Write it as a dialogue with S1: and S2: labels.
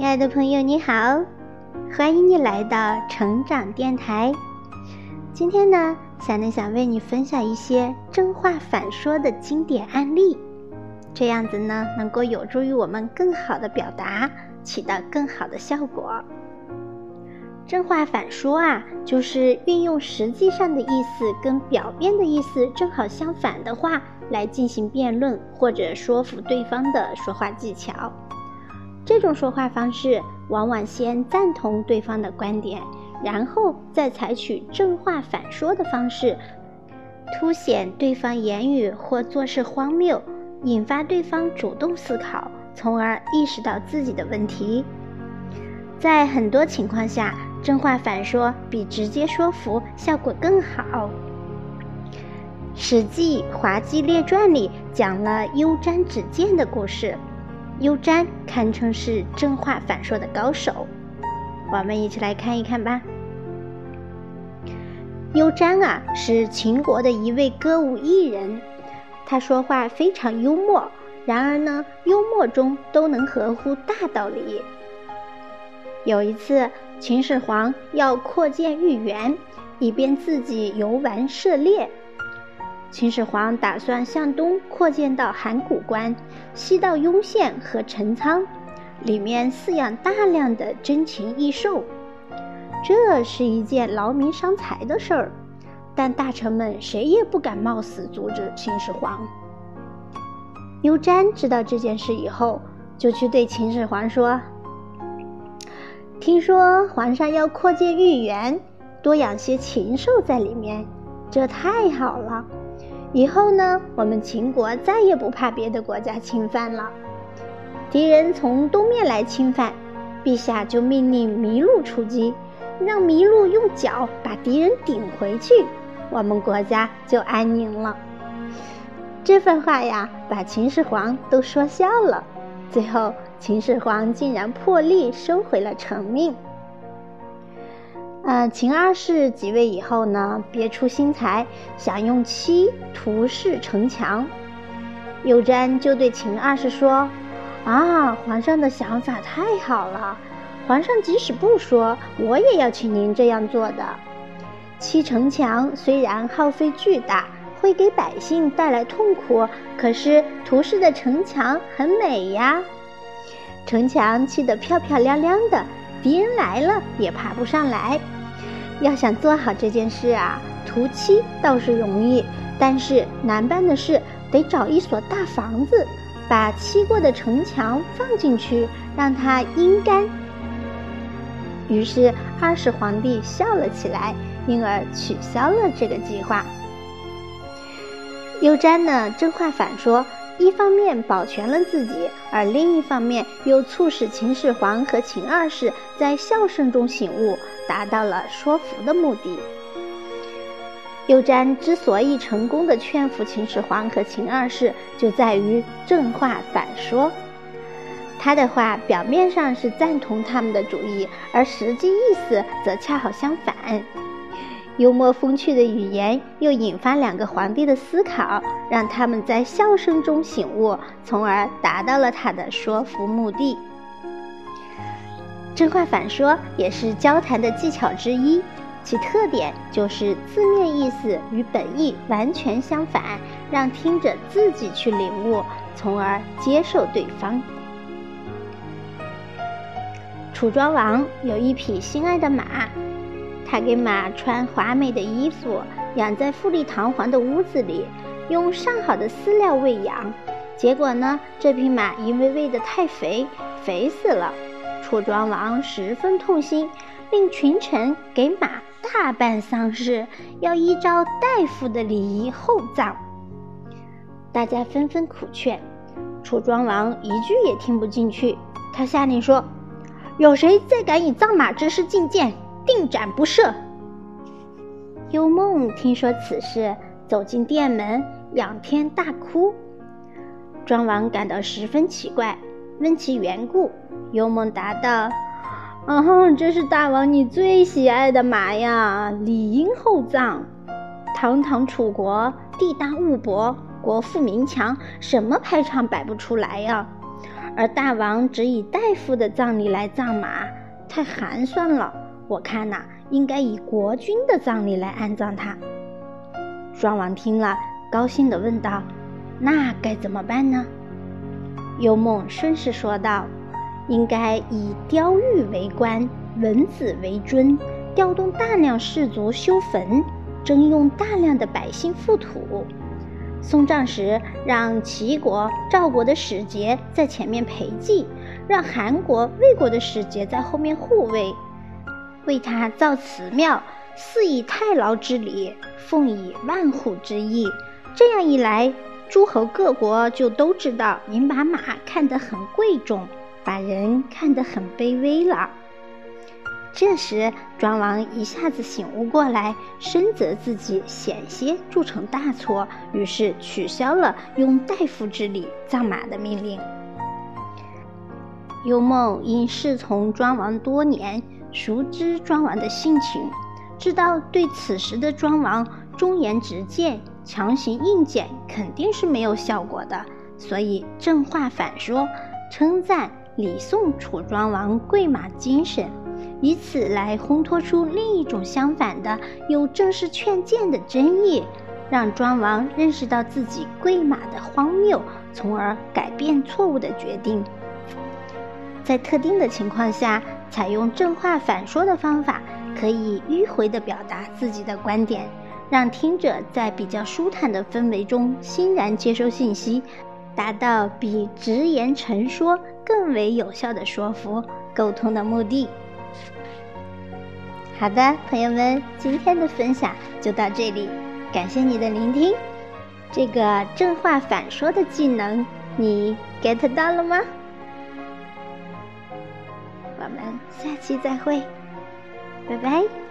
S1: 亲爱的朋友，你好，欢迎你来到成长电台。今天呢，小内想为你分享一些正话反说的经典案例，这样子呢，能够有助于我们更好的表达，起到更好的效果。正话反说啊，就是运用实际上的意思跟表面的意思正好相反的话来进行辩论或者说服对方的说话技巧。这种说话方式往往先赞同对方的观点，然后再采取正话反说的方式，凸显对方言语或做事荒谬，引发对方主动思考，从而意识到自己的问题。在很多情况下，正话反说比直接说服效果更好。《史记·滑稽列传》里讲了优瞻执剑的故事。优瞻堪称是正话反说的高手，我们一起来看一看吧。优瞻啊，是秦国的一位歌舞艺人，他说话非常幽默，然而呢，幽默中都能合乎大道理。有一次，秦始皇要扩建御园，以便自己游玩涉猎。秦始皇打算向东扩建到函谷关，西到雍县和陈仓，里面饲养大量的珍禽异兽。这是一件劳民伤财的事儿，但大臣们谁也不敢冒死阻止秦始皇。优瞻知道这件事以后，就去对秦始皇说：“听说皇上要扩建御园，多养些禽兽在里面，这太好了。”以后呢，我们秦国再也不怕别的国家侵犯了。敌人从东面来侵犯，陛下就命令麋鹿出击，让麋鹿用脚把敌人顶回去，我们国家就安宁了。这番话呀，把秦始皇都说笑了。最后，秦始皇竟然破例收回了成命。呃，秦二世即位以后呢，别出心裁，想用漆涂饰城墙。有瞻就对秦二世说：“啊，皇上的想法太好了，皇上即使不说，我也要请您这样做的。砌城墙虽然耗费巨大，会给百姓带来痛苦，可是涂饰的城墙很美呀。城墙砌得漂漂亮亮的。”敌人来了也爬不上来。要想做好这件事啊，涂漆倒是容易，但是难办的是得找一所大房子，把漆过的城墙放进去，让它阴干。于是二世皇帝笑了起来，因而取消了这个计划。优瞻呢，正话反说。一方面保全了自己，而另一方面又促使秦始皇和秦二世在笑声中醒悟，达到了说服的目的。优瞻之所以成功的劝服秦始皇和秦二世，就在于正话反说。他的话表面上是赞同他们的主意，而实际意思则恰好相反。幽默风趣的语言又引发两个皇帝的思考，让他们在笑声中醒悟，从而达到了他的说服目的。正话反说也是交谈的技巧之一，其特点就是字面意思与本意完全相反，让听者自己去领悟，从而接受对方。楚庄王有一匹心爱的马。他给马穿华美的衣服，养在富丽堂皇的屋子里，用上好的饲料喂养。结果呢，这匹马因为喂得太肥，肥死了。楚庄王十分痛心，令群臣给马大办丧事，要依照大夫的礼仪厚葬。大家纷纷苦劝，楚庄王一句也听不进去。他下令说：“有谁再敢以葬马之事进谏？”定斩不赦。幽梦听说此事，走进殿门，仰天大哭。庄王感到十分奇怪，问其缘故。幽梦答道：“啊，这是大王你最喜爱的马呀，理应厚葬。堂堂楚国，地大物博，国富民强，什么排场摆不出来呀？而大王只以大夫的葬礼来葬马，太寒酸了。我看呐，应该以国君的葬礼来安葬他。庄王听了，高兴地问道：“那该怎么办呢？”幽梦顺势说道：“应该以雕玉为官，文子为尊，调动大量士卒修坟，征用大量的百姓覆土。送葬时，让齐国、赵国的使节在前面陪祭，让韩国、魏国的使节在后面护卫。”为他造祠庙，祀以太牢之礼，奉以万户之义。这样一来，诸侯各国就都知道您把马看得很贵重，把人看得很卑微了。这时，庄王一下子醒悟过来，深责自己险些铸成大错，于是取消了用大夫之礼葬马的命令。幽梦因侍从庄王多年。熟知庄王的性情，知道对此时的庄王忠言直谏、强行硬减肯定是没有效果的，所以正话反说，称赞礼送楚庄王贵马精神，以此来烘托出另一种相反的有正式劝谏的真意，让庄王认识到自己贵马的荒谬，从而改变错误的决定。在特定的情况下。采用正话反说的方法，可以迂回地表达自己的观点，让听者在比较舒坦的氛围中欣然接收信息，达到比直言陈说更为有效的说服沟通的目的。好的，朋友们，今天的分享就到这里，感谢你的聆听。这个正话反说的技能，你 get 到了吗？下期再会，拜拜。